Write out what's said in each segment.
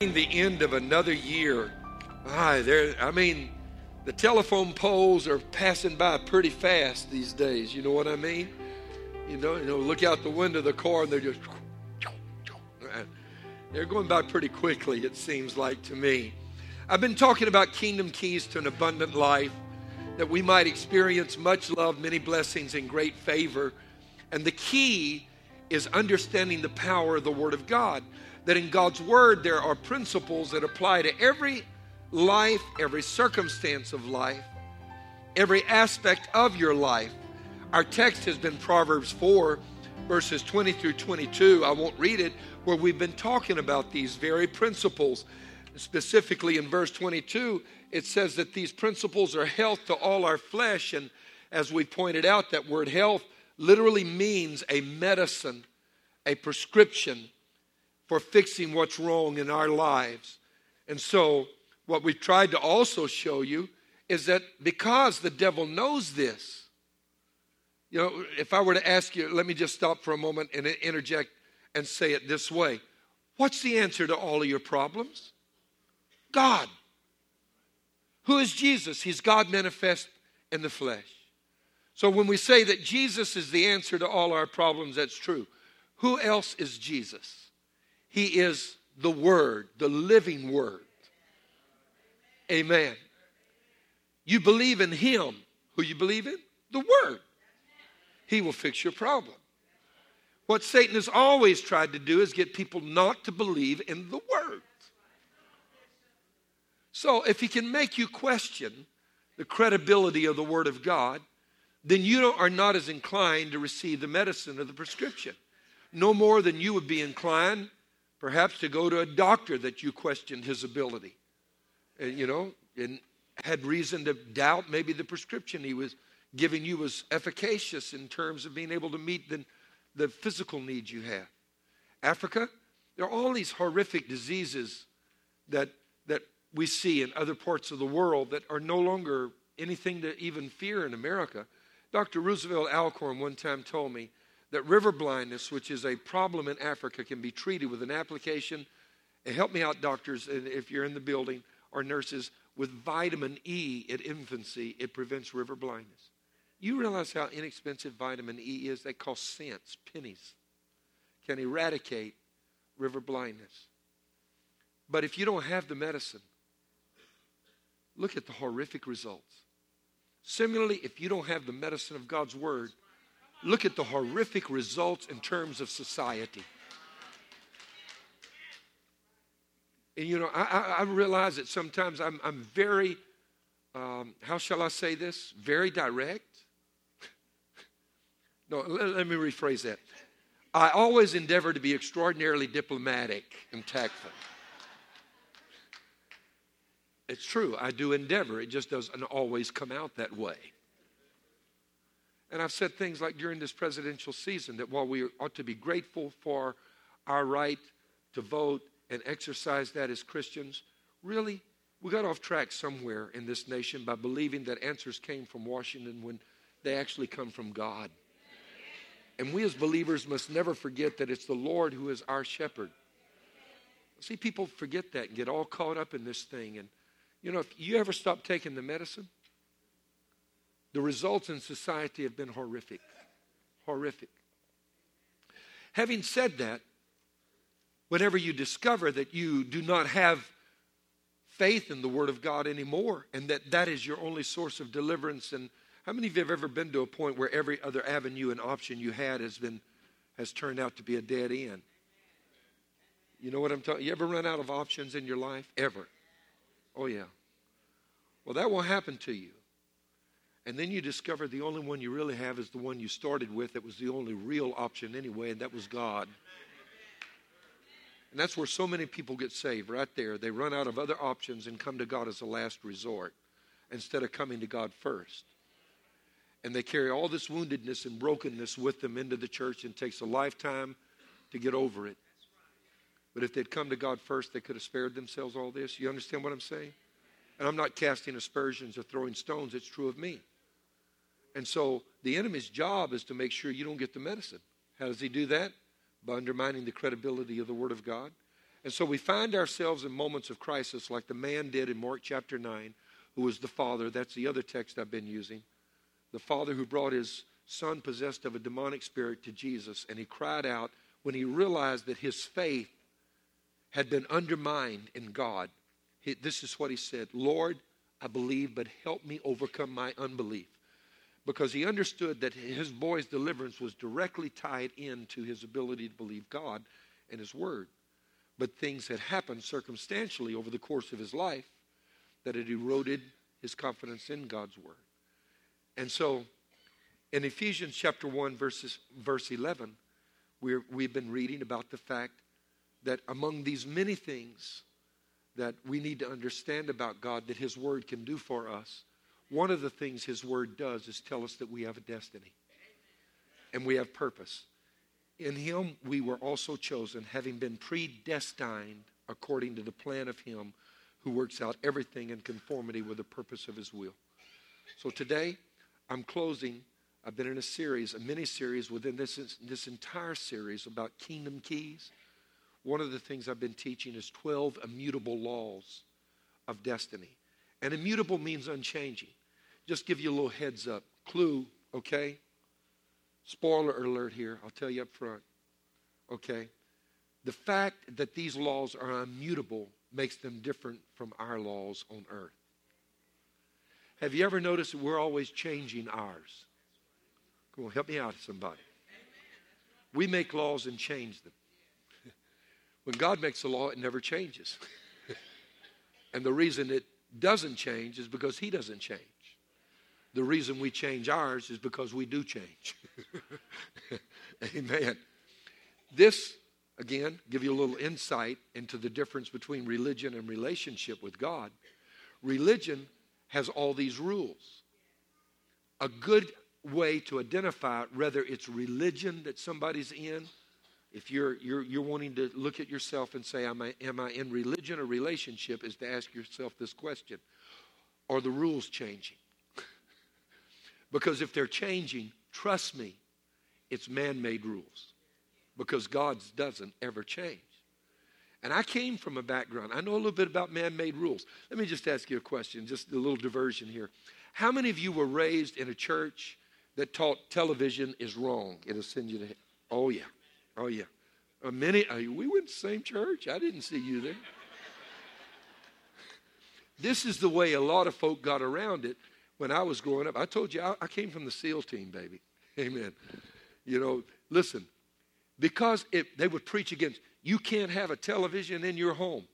the end of another year. Ah, there. I mean, the telephone poles are passing by pretty fast these days. You know what I mean? You know, you know. Look out the window of the car, and they're just. They're going by pretty quickly. It seems like to me. I've been talking about kingdom keys to an abundant life, that we might experience much love, many blessings, and great favor. And the key is understanding the power of the Word of God that in God's Word there are principles that apply to every life, every circumstance of life, every aspect of your life. Our text has been Proverbs 4, verses 20 through 22. I won't read it, where we've been talking about these very principles. Specifically in verse 22, it says that these principles are health to all our flesh. And as we pointed out, that word health literally means a medicine, a prescription for fixing what's wrong in our lives. And so, what we've tried to also show you is that because the devil knows this, you know, if I were to ask you, let me just stop for a moment and interject and say it this way What's the answer to all of your problems? God. Who is Jesus? He's God manifest in the flesh. So when we say that Jesus is the answer to all our problems, that's true. Who else is Jesus? He is the Word, the living Word. Amen. You believe in Him. Who you believe in? The Word. He will fix your problem. What Satan has always tried to do is get people not to believe in the Word. So if he can make you question the credibility of the Word of God, then you are not as inclined to receive the medicine or the prescription. No more than you would be inclined Perhaps to go to a doctor that you questioned his ability, and, you know, and had reason to doubt maybe the prescription he was giving you was efficacious in terms of being able to meet the, the physical needs you have. Africa, there are all these horrific diseases that, that we see in other parts of the world that are no longer anything to even fear in America. Dr. Roosevelt Alcorn one time told me that river blindness, which is a problem in Africa, can be treated with an application. And help me out, doctors, if you're in the building, or nurses, with vitamin E at infancy, it prevents river blindness. You realize how inexpensive vitamin E is? They cost cents, pennies. Can eradicate river blindness. But if you don't have the medicine, look at the horrific results. Similarly, if you don't have the medicine of God's Word, Look at the horrific results in terms of society. And you know, I, I, realize that sometimes I'm, I'm very, um, how shall I say this? Very direct. no, let, let me rephrase that. I always endeavor to be extraordinarily diplomatic and tactful. It's true, I do endeavor. It just doesn't always come out that way. And I've said things like during this presidential season that while we ought to be grateful for our right to vote and exercise that as Christians, really, we got off track somewhere in this nation by believing that answers came from Washington when they actually come from God. And we as believers must never forget that it's the Lord who is our shepherd. See, people forget that and get all caught up in this thing. And, you know, if you ever stop taking the medicine, the results in society have been horrific. Horrific. Having said that, whenever you discover that you do not have faith in the Word of God anymore and that that is your only source of deliverance, and how many of you have ever been to a point where every other avenue and option you had has been has turned out to be a dead end? You know what I'm talking? You ever run out of options in your life? Ever? Oh yeah. Well, that won't happen to you. And then you discover the only one you really have is the one you started with that was the only real option anyway, and that was God. And that's where so many people get saved, right there. They run out of other options and come to God as a last resort instead of coming to God first. And they carry all this woundedness and brokenness with them into the church and it takes a lifetime to get over it. But if they'd come to God first, they could have spared themselves all this. You understand what I'm saying? And I'm not casting aspersions or throwing stones, it's true of me. And so the enemy's job is to make sure you don't get the medicine. How does he do that? By undermining the credibility of the Word of God. And so we find ourselves in moments of crisis like the man did in Mark chapter 9, who was the father. That's the other text I've been using. The father who brought his son possessed of a demonic spirit to Jesus, and he cried out when he realized that his faith had been undermined in God. This is what he said Lord, I believe, but help me overcome my unbelief. Because he understood that his boy's deliverance was directly tied into his ability to believe God and his word. But things had happened circumstantially over the course of his life that had eroded his confidence in God's word. And so in Ephesians chapter 1, verses, verse 11, we we've been reading about the fact that among these many things that we need to understand about God that His Word can do for us, one of the things His Word does is tell us that we have a destiny and we have purpose. In Him we were also chosen, having been predestined according to the plan of Him who works out everything in conformity with the purpose of His will. So today, I'm closing. I've been in a series, a mini series within this, this entire series about kingdom keys. One of the things I've been teaching is 12 immutable laws of destiny. And immutable means unchanging. Just give you a little heads up. Clue, okay? Spoiler alert here, I'll tell you up front. Okay? The fact that these laws are immutable makes them different from our laws on earth. Have you ever noticed that we're always changing ours? Come on, help me out, somebody. We make laws and change them. When God makes a law, it never changes. and the reason it doesn't change is because He doesn't change. The reason we change ours is because we do change. Amen. This, again, give you a little insight into the difference between religion and relationship with God. Religion has all these rules. A good way to identify whether it's religion that somebody's in if you're, you're, you're wanting to look at yourself and say, am I, am I in religion or relationship, is to ask yourself this question Are the rules changing? because if they're changing, trust me, it's man made rules. Because God's doesn't ever change. And I came from a background, I know a little bit about man made rules. Let me just ask you a question, just a little diversion here. How many of you were raised in a church that taught television is wrong? It'll send you to, oh, yeah. Oh, yeah. Uh, many, we went to the same church. I didn't see you there. this is the way a lot of folk got around it when I was growing up. I told you, I, I came from the SEAL team, baby. Amen. You know, listen, because it, they would preach against, you can't have a television in your home.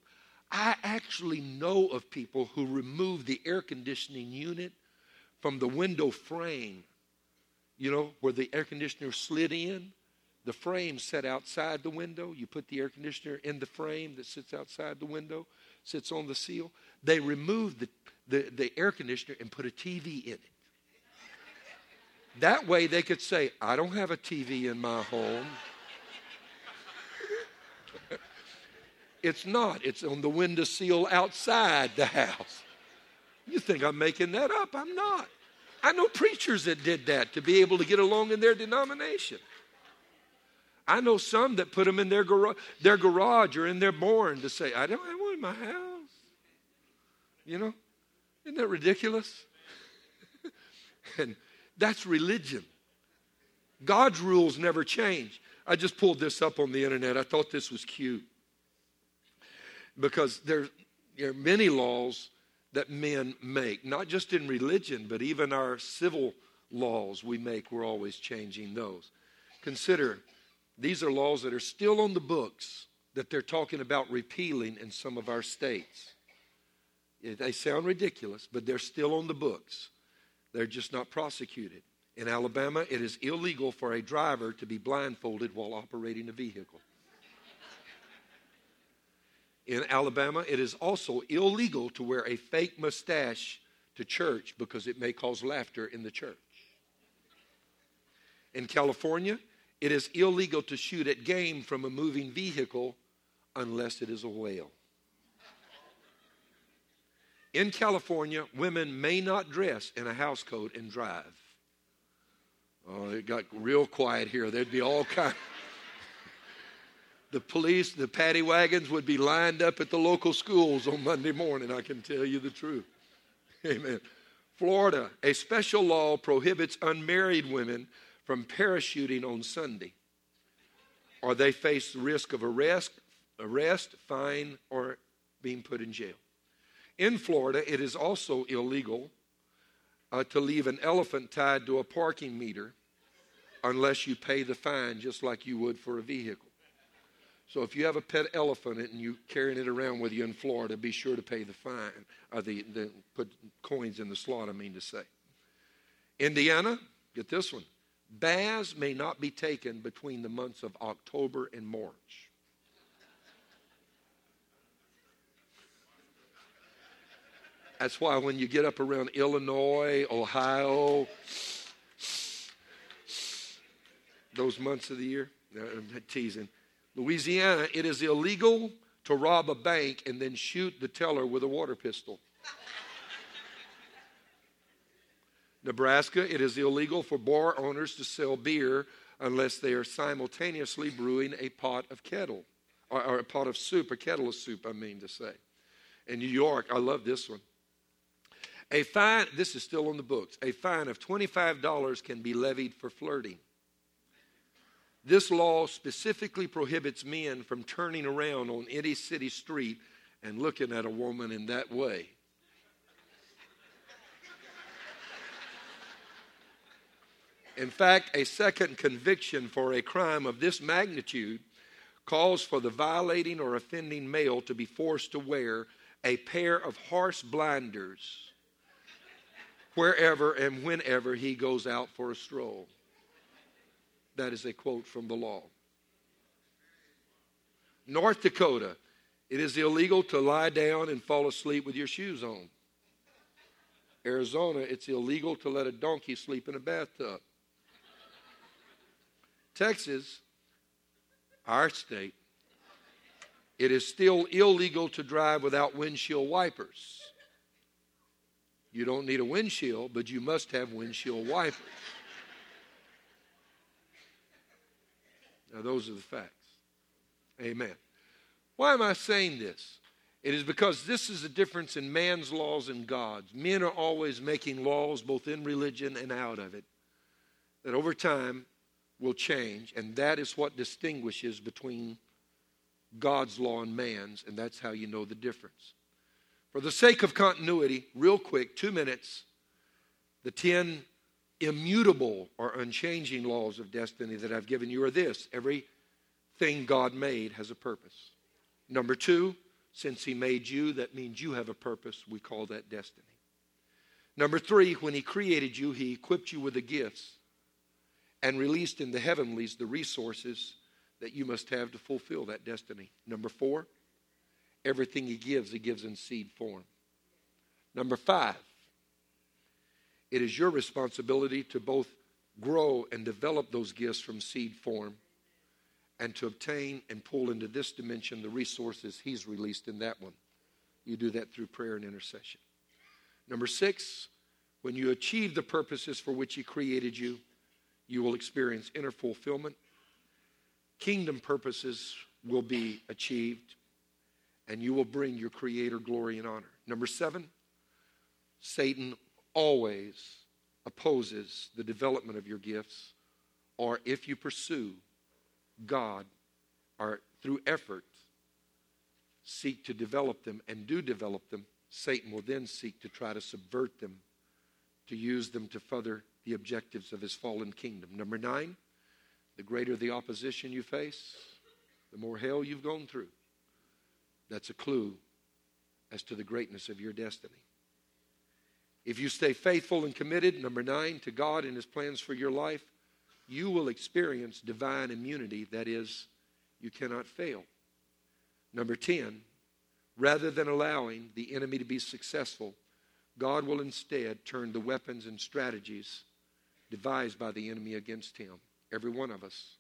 I actually know of people who removed the air conditioning unit from the window frame, you know, where the air conditioner slid in the frame set outside the window. You put the air conditioner in the frame that sits outside the window, sits on the seal. They removed the, the, the air conditioner and put a TV in it. That way they could say, I don't have a TV in my home. it's not, it's on the window seal outside the house. You think I'm making that up? I'm not. I know preachers that did that to be able to get along in their denomination. I know some that put them in their, gar- their garage or in their barn to say, I don't one in my house. You know? Isn't that ridiculous? and that's religion. God's rules never change. I just pulled this up on the internet. I thought this was cute. Because there, there are many laws that men make, not just in religion, but even our civil laws we make, we're always changing those. Consider these are laws that are still on the books that they're talking about repealing in some of our states. They sound ridiculous, but they're still on the books. They're just not prosecuted. In Alabama, it is illegal for a driver to be blindfolded while operating a vehicle. In Alabama, it is also illegal to wear a fake mustache to church because it may cause laughter in the church. In California, it is illegal to shoot at game from a moving vehicle unless it is a whale. In California, women may not dress in a house coat and drive. Oh, it got real quiet here. There'd be all kind. the police, the paddy wagons would be lined up at the local schools on Monday morning, I can tell you the truth. Amen. Florida, a special law prohibits unmarried women from parachuting on Sunday, or they face the risk of arrest, arrest, fine, or being put in jail. In Florida, it is also illegal uh, to leave an elephant tied to a parking meter unless you pay the fine just like you would for a vehicle. So if you have a pet elephant and you're carrying it around with you in Florida, be sure to pay the fine, or the, the put coins in the slot. I mean to say. Indiana, get this one. Baths may not be taken between the months of October and March. That's why when you get up around Illinois, Ohio, those months of the year, I'm teasing Louisiana, it is illegal to rob a bank and then shoot the teller with a water pistol. Nebraska, it is illegal for bar owners to sell beer unless they are simultaneously brewing a pot of kettle, or, or, a pot of soup, a kettle of soup, I mean to say. In New York, I love this one. A fine, this is still on the books, a fine of $25 can be levied for flirting. This law specifically prohibits men from turning around on any city street and looking at a woman in that way. In fact, a second conviction for a crime of this magnitude calls for the violating or offending male to be forced to wear a pair of horse blinders wherever and whenever he goes out for a stroll. That is a quote from the law. North Dakota, it is illegal to lie down and fall asleep with your shoes on. Arizona, it's illegal to let a donkey sleep in a bathtub. Texas, our state, it is still illegal to drive without windshield wipers. You don't need a windshield, but you must have windshield wipers. Now, those are the facts. Amen. Why am I saying this? It is because this is the difference in man's laws and God's. Men are always making laws, both in religion and out of it, that over time will change, and that is what distinguishes between God's law and man's, and that's how you know the difference. For the sake of continuity, real quick, two minutes, the 10 immutable or unchanging laws of destiny that I've given you are this everything God made has a purpose. Number two, since He made you, that means you have a purpose. We call that destiny. Number three, when He created you, He equipped you with the gifts and released in the heavenlies the resources that you must have to fulfill that destiny. Number four, everything He gives, He gives in seed form. Number five, it is your responsibility to both grow and develop those gifts from seed form and to obtain and pull into this dimension the resources He's released in that one. You do that through prayer and intercession. Number six, when you achieve the purposes for which He created you, you will experience inner fulfillment. Kingdom purposes will be achieved, and you will bring your Creator glory and honor. Number seven, Satan always opposes the development of your gifts, or if you pursue God, or through effort, seek to develop them and do develop them, Satan will then seek to try to subvert them, to use them to further the objectives of his fallen kingdom. Number nine, the greater the opposition you face, the more hell you've gone through. That's a clue as to the greatness of your destiny. If you stay faithful and committed, number nine, to God and His plans for your life, you will experience divine immunity. That is, you cannot fail. Number 10, rather than allowing the enemy to be successful, God will instead turn the weapons and strategies devised by the enemy against him. Every one of us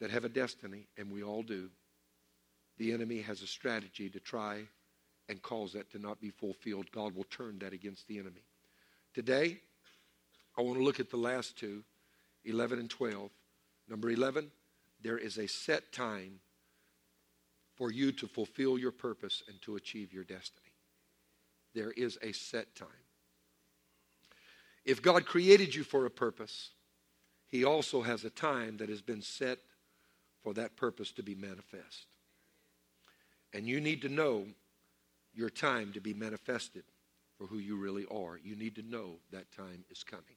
that have a destiny, and we all do, the enemy has a strategy to try and cause that to not be fulfilled, God will turn that against the enemy. Today, I want to look at the last two 11 and 12. Number 11, there is a set time for you to fulfill your purpose and to achieve your destiny. There is a set time. If God created you for a purpose, He also has a time that has been set for that purpose to be manifest. And you need to know your time to be manifested for who you really are. You need to know that time is coming.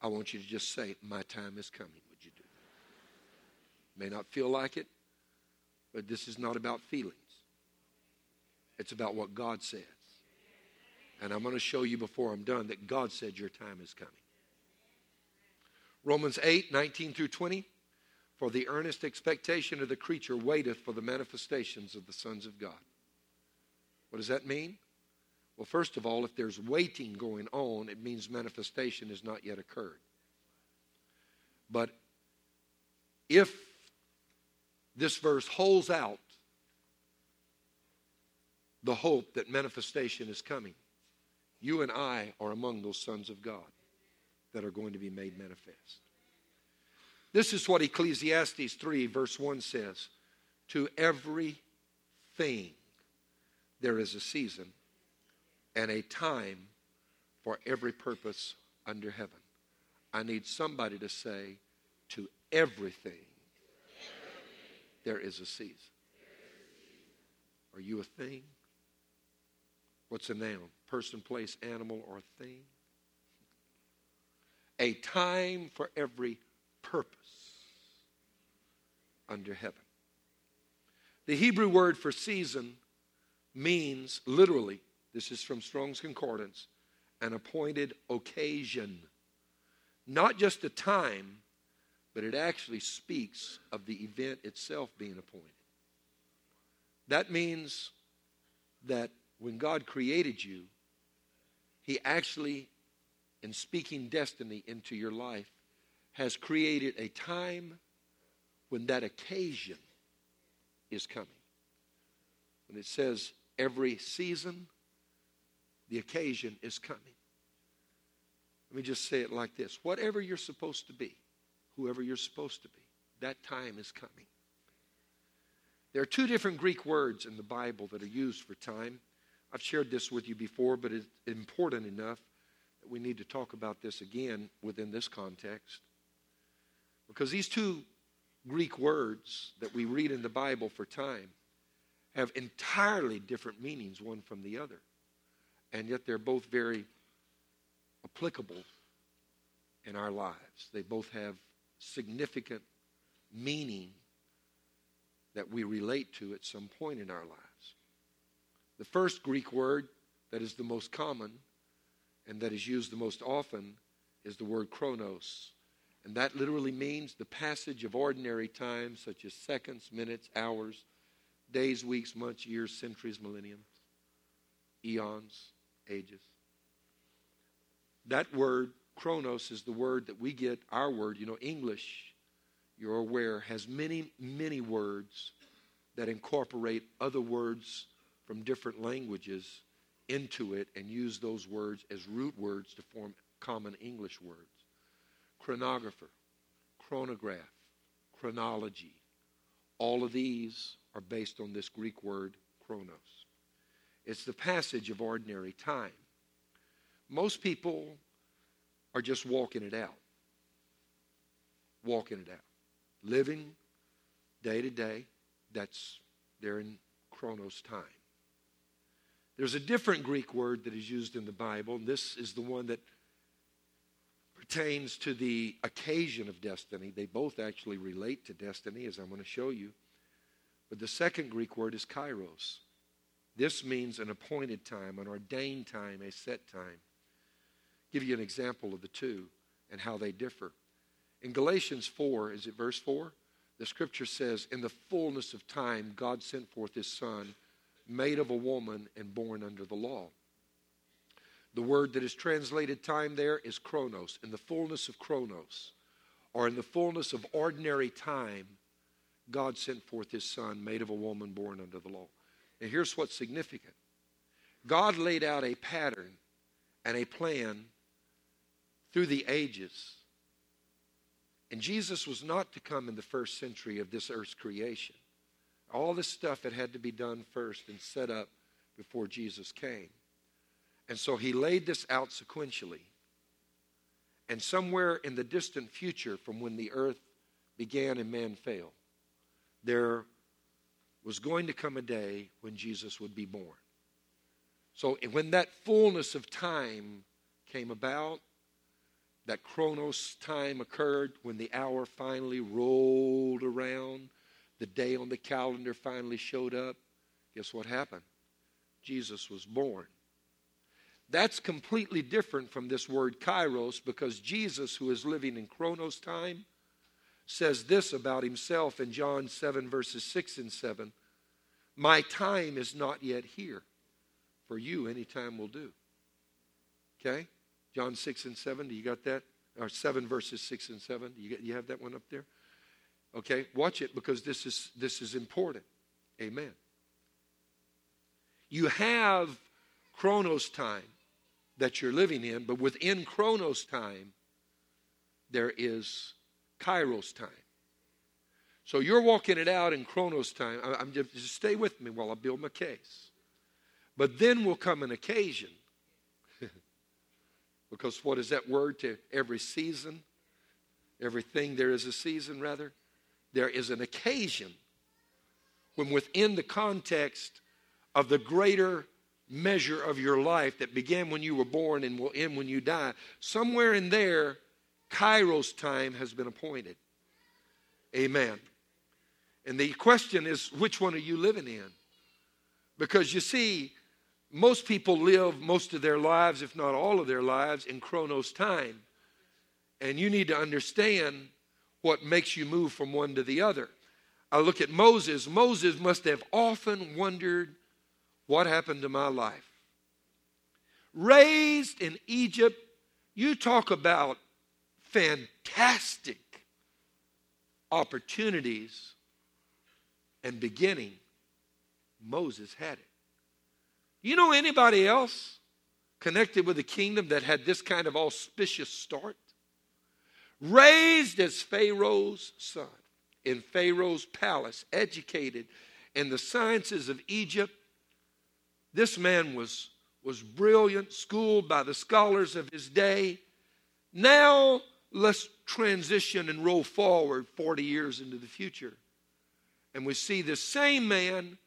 I want you to just say, My time is coming. Would you do that? May not feel like it, but this is not about feelings. It's about what God says. And I'm going to show you before I'm done that God said your time is coming. Romans 8, 19 through 20. For the earnest expectation of the creature waiteth for the manifestations of the sons of God. What does that mean? Well, first of all, if there's waiting going on, it means manifestation has not yet occurred. But if this verse holds out the hope that manifestation is coming, you and I are among those sons of God that are going to be made manifest. This is what Ecclesiastes 3, verse 1 says To everything there is a season and a time for every purpose under heaven. I need somebody to say, To everything there is a season. Are you a thing? What's a noun? Person, place, animal, or thing? A time for every purpose under heaven. The Hebrew word for season means literally, this is from Strong's Concordance, an appointed occasion. Not just a time, but it actually speaks of the event itself being appointed. That means that when God created you, He actually, in speaking destiny into your life, has created a time when that occasion is coming. When it says every season, the occasion is coming. Let me just say it like this whatever you're supposed to be, whoever you're supposed to be, that time is coming. There are two different Greek words in the Bible that are used for time. I've shared this with you before, but it's important enough that we need to talk about this again within this context. Because these two Greek words that we read in the Bible for time have entirely different meanings, one from the other. And yet they're both very applicable in our lives. They both have significant meaning that we relate to at some point in our lives. The first Greek word that is the most common and that is used the most often is the word chronos. And that literally means the passage of ordinary time, such as seconds, minutes, hours, days, weeks, months, years, centuries, millenniums, eons, ages. That word, chronos, is the word that we get our word. You know, English, you're aware, has many, many words that incorporate other words from different languages into it and use those words as root words to form common English words chronographer, chronograph, chronology. All of these are based on this Greek word chronos. It's the passage of ordinary time. Most people are just walking it out. Walking it out. Living day to day. That's they're in chronos time. There's a different Greek word that is used in the Bible, and this is the one that pertains to the occasion of destiny. They both actually relate to destiny, as I'm going to show you. But the second Greek word is kairos. This means an appointed time, an ordained time, a set time. I'll give you an example of the two and how they differ. In Galatians 4, is it verse 4? The scripture says, In the fullness of time, God sent forth his Son, made of a woman and born under the law. The word that is translated time there is chronos, in the fullness of chronos, or in the fullness of ordinary time, God sent forth his son, made of a woman born under the law. And here's what's significant God laid out a pattern and a plan through the ages And Jesus was not to come in the first century of this earth's creation. All this stuff that had to be done first and set up before Jesus came. And so he laid this out sequentially. And somewhere in the distant future from when the earth began and man fell, there was going to come a day when Jesus would be born. So when that fullness of time came about, that chronos time occurred, when the hour finally rolled around, the day on the calendar finally showed up, guess what happened? Jesus was born. That's completely different from this word kairos because Jesus, who is living in chronos time, says this about himself in John 7, verses 6 and 7 My time is not yet here. For you, any time will do. Okay? John 6 and 7, do you got that? Or 7 verses 6 and 7. You, get, you have that one up there? Okay, watch it because this is, this is important. Amen. You have chronos time that you're living in, but within chronos time, there is kairos time. So you're walking it out in chronos time. I'm just, just stay with me while I build my case. But then will come an occasion. because what is that word to every season? Everything there is a season, rather. There is an occasion when, within the context of the greater measure of your life that began when you were born and will end when you die, somewhere in there, Kairos time has been appointed. Amen. And the question is, which one are you living in? Because you see, most people live most of their lives, if not all of their lives, in chronos time. And you need to understand what makes you move from one to the other. I look at Moses. Moses must have often wondered what happened to my life. Raised in Egypt, you talk about fantastic opportunities and beginning. Moses had it. You know anybody else connected with the kingdom that had this kind of auspicious start? Raised as Pharaoh's son in Pharaoh's palace, educated in the sciences of Egypt. This man was, was brilliant, schooled by the scholars of his day. Now, let's transition and roll forward 40 years into the future. And we see this same man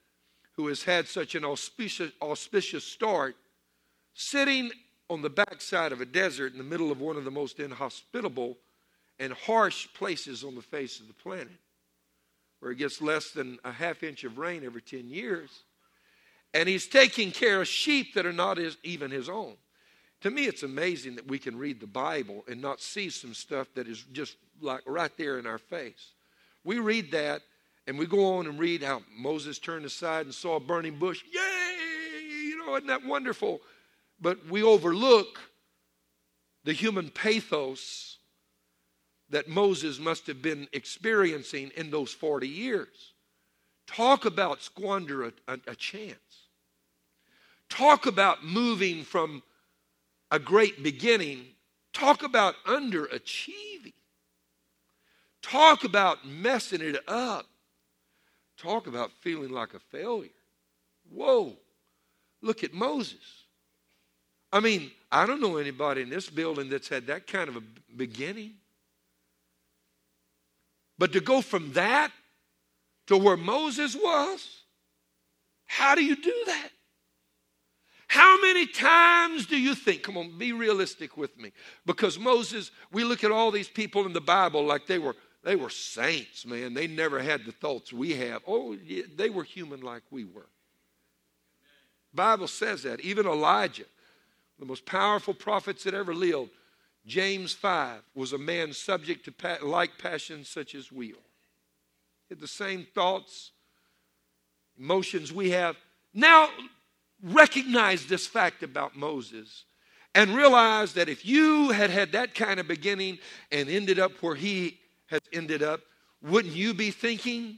who has had such an auspicious, auspicious start, sitting on the backside of a desert in the middle of one of the most inhospitable and harsh places on the face of the planet, where it gets less than a half inch of rain every 10 years. And he's taking care of sheep that are not his, even his own. To me, it's amazing that we can read the Bible and not see some stuff that is just like right there in our face. We read that and we go on and read how Moses turned aside and saw a burning bush. Yay! You know, isn't that wonderful? But we overlook the human pathos that Moses must have been experiencing in those 40 years. Talk about squander a, a, a chance. Talk about moving from a great beginning. Talk about underachieving. Talk about messing it up. Talk about feeling like a failure. Whoa, look at Moses. I mean, I don't know anybody in this building that's had that kind of a beginning. But to go from that to where Moses was, how do you do that? How many times do you think? Come on, be realistic with me. Because Moses, we look at all these people in the Bible like they were they were saints, man. They never had the thoughts we have. Oh, yeah, they were human like we were. Bible says that. Even Elijah, the most powerful prophets that ever lived, James 5 was a man subject to pa- like passions such as we are. Had the same thoughts, emotions we have. Now, recognize this fact about Moses and realize that if you had had that kind of beginning and ended up where he has ended up, wouldn't you be thinking,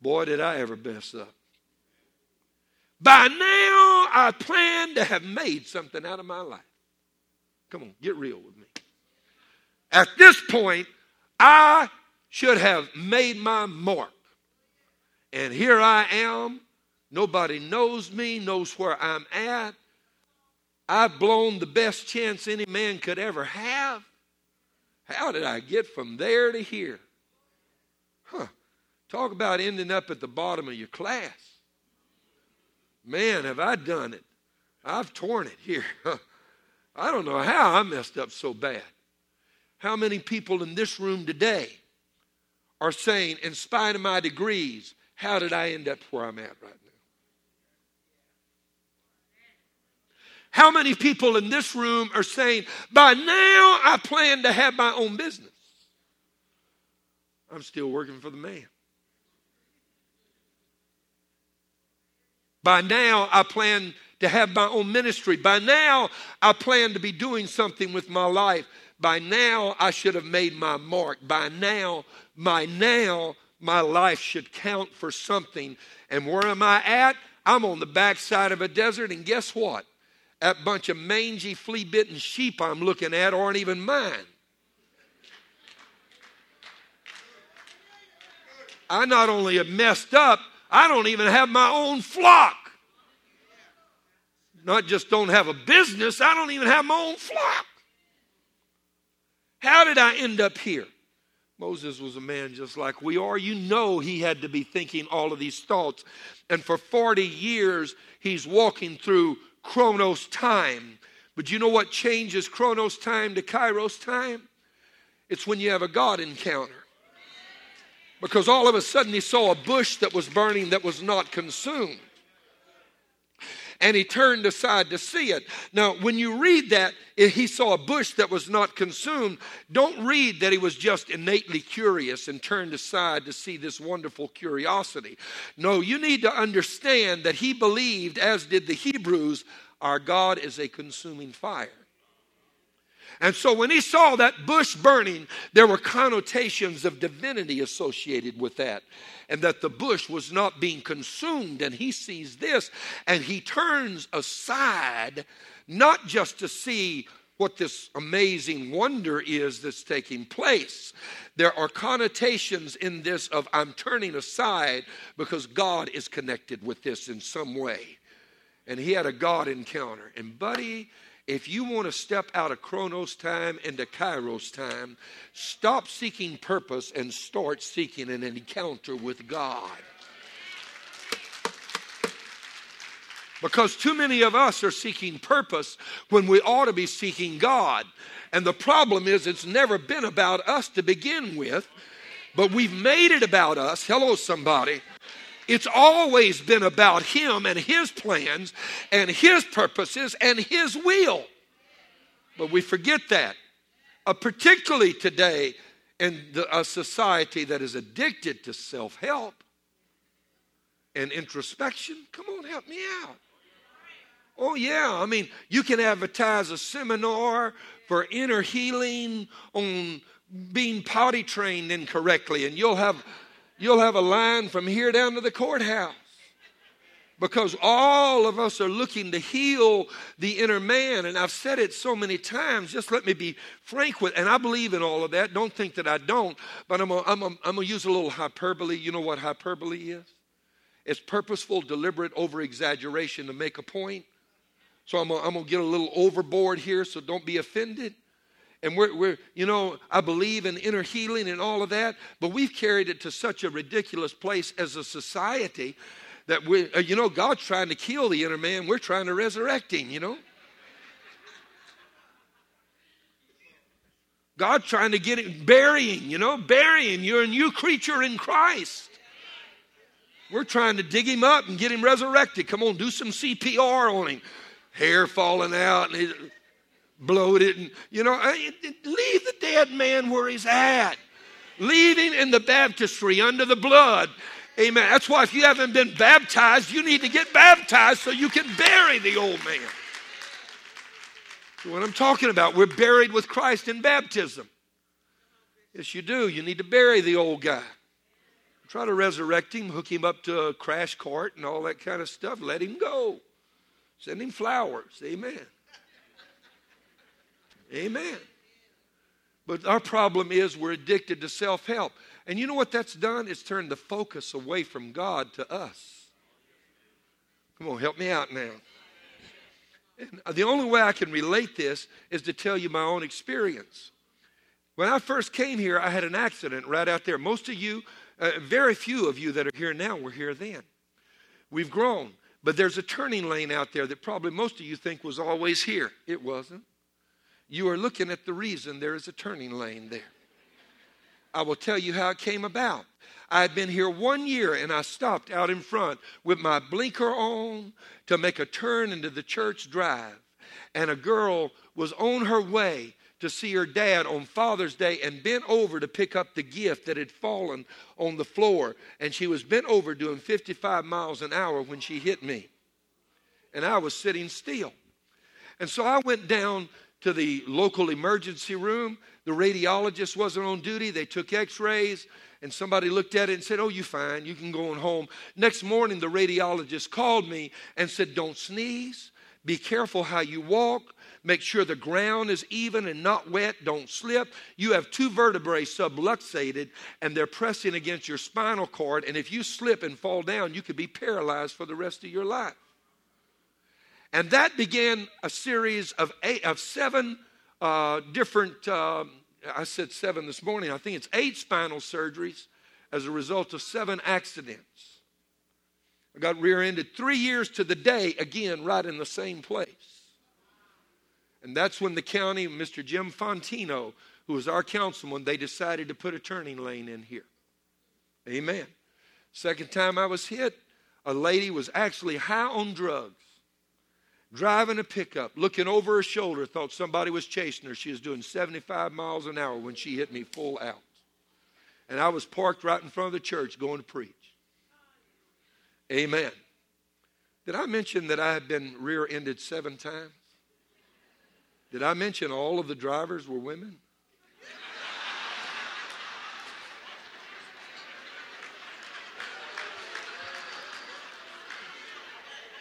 boy, did I ever mess up? By now, I plan to have made something out of my life. Come on, get real with me. At this point, I should have made my mark. And here I am. Nobody knows me, knows where I'm at. I've blown the best chance any man could ever have. How did I get from there to here? Huh. Talk about ending up at the bottom of your class. Man, have I done it. I've torn it here. I don't know how I messed up so bad. How many people in this room today are saying, in spite of my degrees, how did I end up where I'm at right now? How many people in this room are saying, by now I plan to have my own business? I'm still working for the man. By now I plan to have my own ministry. By now I plan to be doing something with my life. By now I should have made my mark. By now, my now, my life should count for something. And where am I at? I'm on the backside of a desert, and guess what? That bunch of mangy, flea bitten sheep I'm looking at aren't even mine. I not only have messed up, I don't even have my own flock. Not just don't have a business, I don't even have my own flock. How did I end up here? Moses was a man just like we are. You know he had to be thinking all of these thoughts. And for 40 years, he's walking through Chronos time. But you know what changes Chronos time to Kairos time? It's when you have a God encounter. Because all of a sudden he saw a bush that was burning that was not consumed and he turned aside to see it. Now, when you read that, he saw a bush that was not consumed, don't read that he was just innately curious and turned aside to see this wonderful curiosity. No, you need to understand that he believed, as did the Hebrews, our God is a consuming fire. And so when he saw that bush burning, there were connotations of divinity associated with that and that the bush was not being consumed. And he sees this and he turns aside, not just to see what this amazing wonder is that's taking place. There are connotations in this of I'm turning aside because God is connected with this in some way. And he had a God encounter. And, buddy, if you want to step out of Chronos time into Kairos time, stop seeking purpose and start seeking an encounter with God. Because too many of us are seeking purpose when we ought to be seeking God. And the problem is, it's never been about us to begin with, but we've made it about us. Hello, somebody. It's always been about Him and His plans and His purposes and His will. But we forget that, uh, particularly today in the, a society that is addicted to self help and introspection. Come on, help me out. Oh, yeah. I mean, you can advertise a seminar for inner healing on being potty trained incorrectly, and you'll have you'll have a line from here down to the courthouse. Because all of us are looking to heal the inner man. And I've said it so many times. Just let me be frank with And I believe in all of that. Don't think that I don't. But I'm going to use a little hyperbole. You know what hyperbole is? It's purposeful, deliberate over exaggeration to make a point. So I'm going to get a little overboard here, so don't be offended and we're, we're, you know, I believe in inner healing and all of that, but we've carried it to such a ridiculous place as a society that we, uh, you know, God's trying to kill the inner man. We're trying to resurrect him, you know. God trying to get it, burying, you know, burying. You're a new creature in Christ. We're trying to dig him up and get him resurrected. Come on, do some CPR on him. Hair falling out, and bloated and you know leave the dead man where he's at. Leave him in the baptistry under the blood. Amen. That's why if you haven't been baptized you need to get baptized so you can bury the old man. What i'm talking about we're buried with christ in baptism. Yes you do. You need to bury the old guy. Try to resurrect him hook him up to a crash cart and all that kind of stuff. Let him go. Send him flowers. Amen Amen. But our problem is we're addicted to self help. And you know what that's done? It's turned the focus away from God to us. Come on, help me out now. And the only way I can relate this is to tell you my own experience. When I first came here, I had an accident right out there. Most of you, uh, very few of you that are here now were here then. We've grown, but there's a turning lane out there that probably most of you think was always here. It wasn't. You are looking at the reason there is a turning lane there. I will tell you how it came about. I had been here one year and I stopped out in front with my blinker on to make a turn into the church drive. And a girl was on her way to see her dad on Father's Day and bent over to pick up the gift that had fallen on the floor. And she was bent over doing 55 miles an hour when she hit me. And I was sitting still. And so I went down to the local emergency room. The radiologist wasn't on duty. They took x rays, and somebody looked at it and said, Oh, you fine. You can go on home. Next morning, the radiologist called me and said, Don't sneeze. Be careful how you walk. Make sure the ground is even and not wet. Don't slip. You have two vertebrae subluxated and they're pressing against your spinal cord. And if you slip and fall down, you could be paralyzed for the rest of your life. And that began a series of eight, of seven uh, different, uh, I said seven this morning, I think it's eight spinal surgeries as a result of seven accidents. I got rear ended three years to the day, again, right in the same place. And that's when the county, Mr. Jim Fonteno, who was our councilman, they decided to put a turning lane in here. Amen. Second time I was hit, a lady was actually high on drugs driving a pickup, looking over her shoulder, thought somebody was chasing her. She was doing 75 miles an hour when she hit me full out. And I was parked right in front of the church going to preach. Amen. Did I mention that I had been rear ended seven times? Did I mention all of the drivers were women?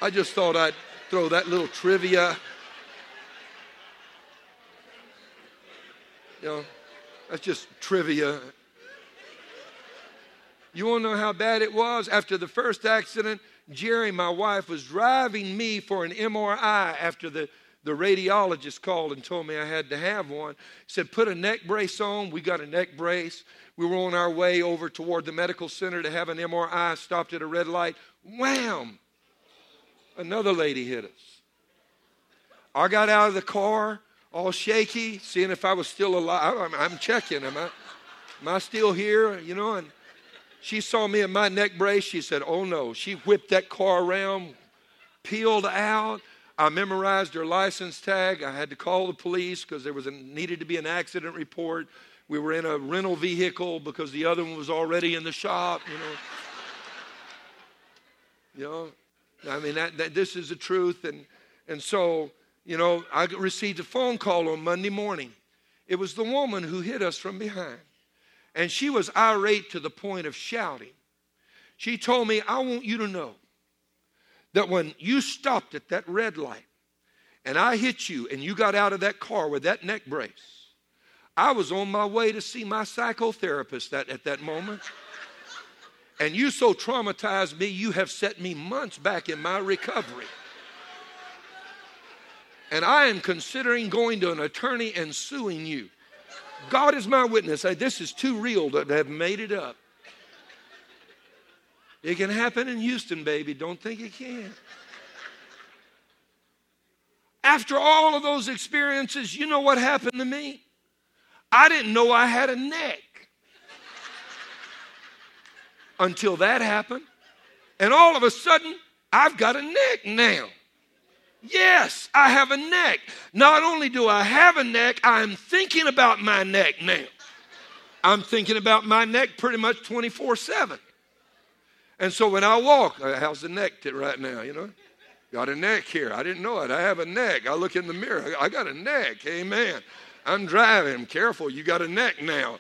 I just thought I'd throw that little trivia. You know, that's just trivia. You want to know how bad it was? After the first accident, Jerry, my wife, was driving me for an MRI after the, the radiologist called and told me I had to have one. He said, Put a neck brace on. We got a neck brace. We were on our way over toward the medical center to have an MRI, stopped at a red light. Wham! Another lady hit us. I got out of the car all shaky, seeing if I was still alive. I'm, I'm checking. Am I, am I still here? You know, and she saw me in my neck brace. She said, Oh no. She whipped that car around, peeled out. I memorized her license tag. I had to call the police because there was a, needed to be an accident report. We were in a rental vehicle because the other one was already in the shop, you know. You know, I mean, that, that, this is the truth. And, and so, you know, I received a phone call on Monday morning. It was the woman who hit us from behind. And she was irate to the point of shouting. She told me, I want you to know that when you stopped at that red light and I hit you and you got out of that car with that neck brace, I was on my way to see my psychotherapist that, at that moment. And you so traumatized me, you have set me months back in my recovery. And I am considering going to an attorney and suing you. God is my witness. This is too real to have made it up. It can happen in Houston, baby. Don't think it can't. After all of those experiences, you know what happened to me? I didn't know I had a neck until that happened. And all of a sudden, I've got a neck now. Yes, I have a neck. Not only do I have a neck, I'm thinking about my neck now. I'm thinking about my neck pretty much 24 7. And so when I walk, uh, how's the neck right now, you know? Got a neck here. I didn't know it. I have a neck. I look in the mirror. I got a neck. Amen. I'm driving. Careful, you got a neck now.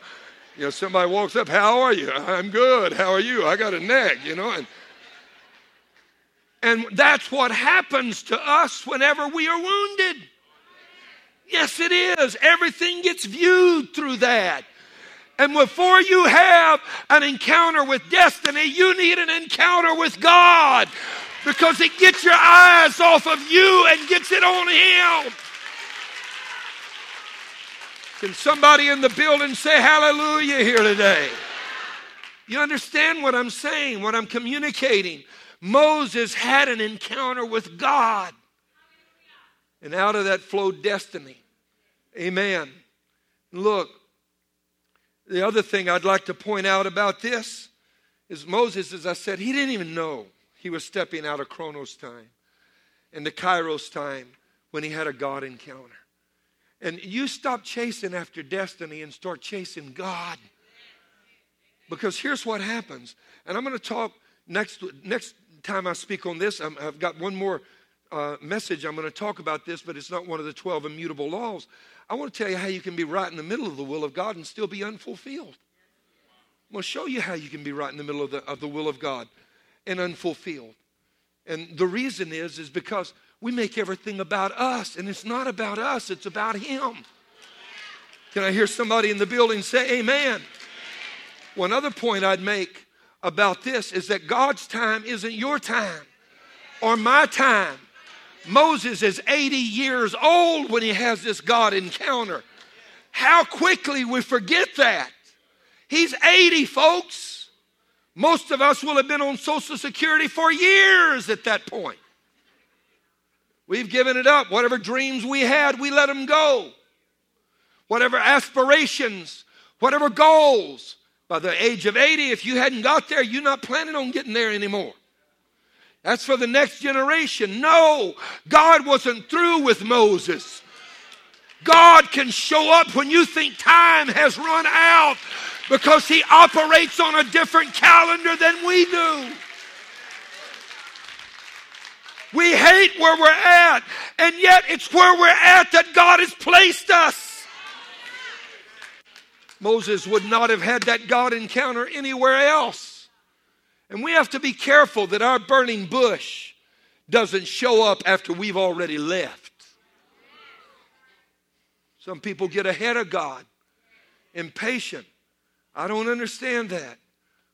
You know, somebody walks up, How are you? I'm good. How are you? I got a neck, you know. And, and that's what happens to us whenever we are wounded. Yes, it is. Everything gets viewed through that. And before you have an encounter with destiny, you need an encounter with God because it gets your eyes off of you and gets it on Him. Can somebody in the building say hallelujah here today? You understand what I'm saying, what I'm communicating? Moses had an encounter with God. And out of that flowed destiny. Amen. Look, the other thing I'd like to point out about this is Moses, as I said, he didn't even know he was stepping out of Chronos time and the Kairos time when he had a God encounter. And you stop chasing after destiny and start chasing God. Because here's what happens. And I'm going to talk next, next time I speak on this. i have got one more uh, message. I'm going to talk about this, but it's not one of the 12 immutable laws. I want to tell you how you can be right in the middle of the will of God and still be unfulfilled. I'm going to show you how you can be right in the middle of the, of the will of God and unfulfilled. And the reason is, is because we make everything about us, and it's not about us, it's about Him. Can I hear somebody in the building say amen? One other point I'd make about this is that God's time isn't your time or my time. Moses is 80 years old when he has this God encounter. How quickly we forget that. He's 80, folks. Most of us will have been on Social Security for years at that point. We've given it up. Whatever dreams we had, we let them go. Whatever aspirations, whatever goals. By the age of 80, if you hadn't got there, you're not planning on getting there anymore. That's for the next generation. No, God wasn't through with Moses. God can show up when you think time has run out because He operates on a different calendar than we do. We hate where we're at, and yet it's where we're at that God has placed us. Moses would not have had that God encounter anywhere else. And we have to be careful that our burning bush doesn't show up after we've already left. Some people get ahead of God, impatient. I don't understand that.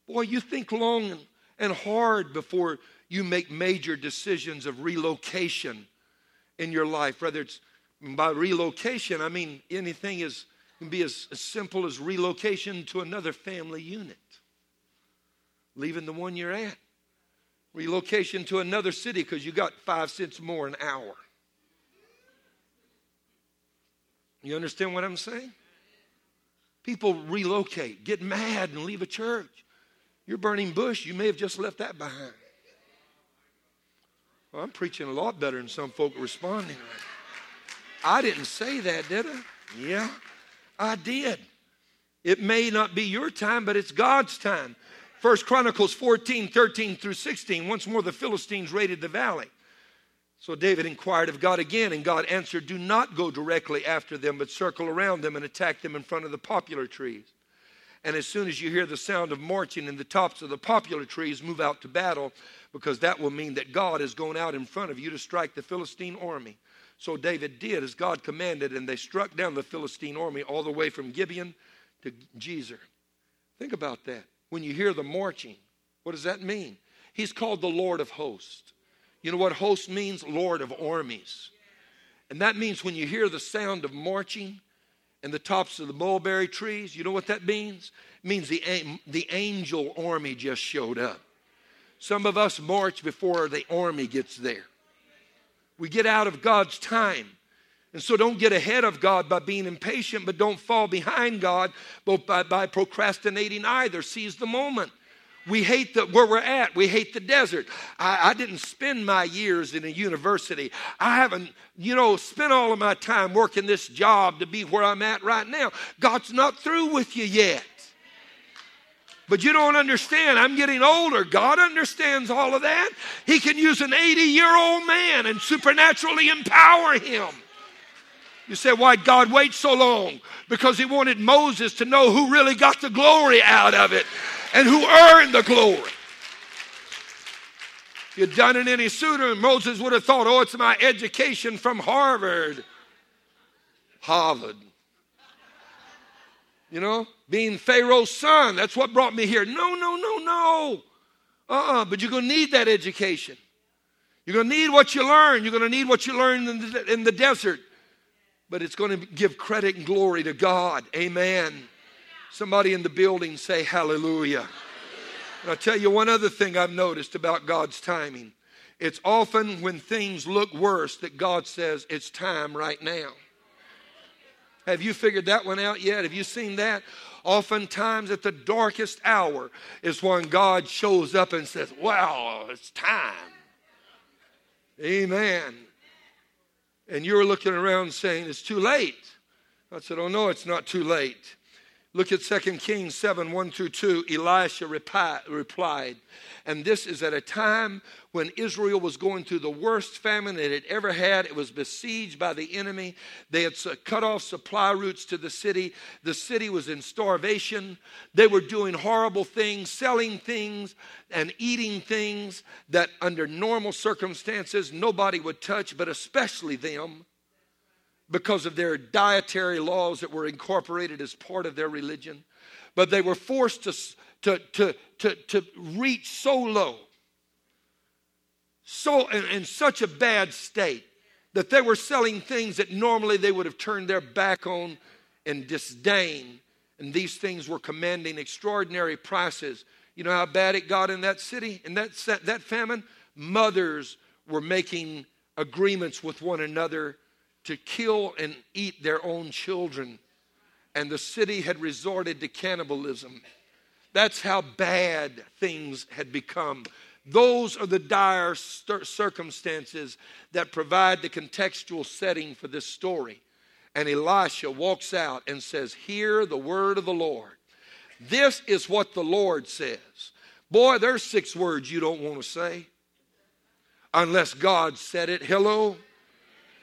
Boy, you think long and hard before you make major decisions of relocation in your life. Whether it's by relocation, I mean anything is can be as, as simple as relocation to another family unit leaving the one you're at. Relocation to another city because you got five cents more an hour. You understand what I'm saying? People relocate, get mad, and leave a church. You're burning bush, you may have just left that behind. Well, I'm preaching a lot better than some folk responding. I didn't say that, did I? Yeah, I did. It may not be your time, but it's God's time. First Chronicles 14, 13 through 16. Once more, the Philistines raided the valley. So David inquired of God again, and God answered, Do not go directly after them, but circle around them and attack them in front of the poplar trees. And as soon as you hear the sound of marching and the tops of the poplar trees, move out to battle, because that will mean that God is going out in front of you to strike the Philistine army. So David did as God commanded, and they struck down the Philistine army all the way from Gibeon to Gezer. Think about that when you hear the marching. What does that mean? He's called the Lord of hosts. You know what host means? Lord of armies. And that means when you hear the sound of marching in the tops of the mulberry trees, you know what that means? It means the, the angel army just showed up. Some of us march before the army gets there. We get out of God's time. And so don't get ahead of God by being impatient, but don't fall behind God by, by procrastinating either. Seize the moment. We hate the, where we're at. We hate the desert. I, I, didn't spend my years in a university. I haven't, you know, spent all of my time working this job to be where I'm at right now. God's not through with you yet. But you don't understand. I'm getting older. God understands all of that. He can use an 80 year old man and supernaturally empower him. You say, why God wait so long? Because he wanted Moses to know who really got the glory out of it and who earned the glory. If you'd done it any sooner, Moses would have thought, oh, it's my education from Harvard. Harvard. You know, being Pharaoh's son, that's what brought me here. No, no, no, no. Uh-uh, but you're going to need that education. You're going to need what you learn. You're going to need what you learn in the, in the desert. But it's going to give credit and glory to God. Amen. Somebody in the building say hallelujah. And I'll tell you one other thing I've noticed about God's timing. It's often when things look worse that God says it's time right now. Have you figured that one out yet? Have you seen that? Oftentimes, at the darkest hour, is when God shows up and says, Wow, it's time. Amen. And you're looking around saying, It's too late. I said, Oh, no, it's not too late. Look at 2 Kings 7 1 through 2. Elisha replied, and this is at a time when Israel was going through the worst famine it had ever had. It was besieged by the enemy. They had cut off supply routes to the city. The city was in starvation. They were doing horrible things, selling things and eating things that under normal circumstances nobody would touch, but especially them because of their dietary laws that were incorporated as part of their religion. But they were forced to, to, to, to, to reach so low, so in, in such a bad state, that they were selling things that normally they would have turned their back on in disdain. And these things were commanding extraordinary prices. You know how bad it got in that city, in that, that famine? Mothers were making agreements with one another to kill and eat their own children. And the city had resorted to cannibalism. That's how bad things had become. Those are the dire circumstances that provide the contextual setting for this story. And Elisha walks out and says, Hear the word of the Lord. This is what the Lord says. Boy, there's six words you don't want to say unless God said it. Hello?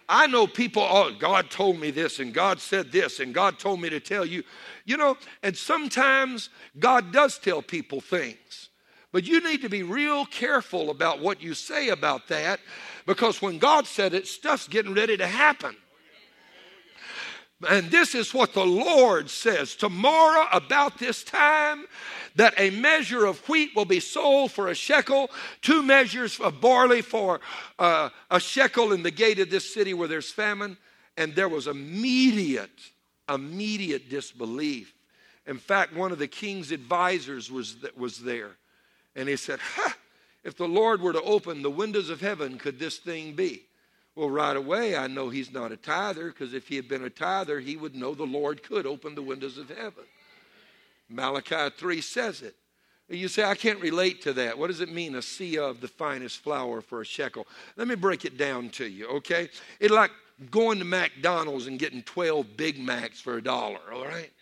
I know people, oh, God told me this, and God said this, and God told me to tell you. You know, and sometimes God does tell people things. But you need to be real careful about what you say about that because when God said it, stuff's getting ready to happen. And this is what the Lord says tomorrow about this time that a measure of wheat will be sold for a shekel, two measures of barley for uh, a shekel in the gate of this city where there's famine. And there was immediate, immediate disbelief. In fact, one of the king's advisors was, was there. And he said, if the Lord were to open the windows of heaven, could this thing be? Well, right away, I know he's not a tither because if he had been a tither, he would know the Lord could open the windows of heaven. Malachi 3 says it. You say, I can't relate to that. What does it mean, a seah of the finest flour for a shekel? Let me break it down to you, okay? It's like going to McDonald's and getting 12 Big Macs for a dollar, all right?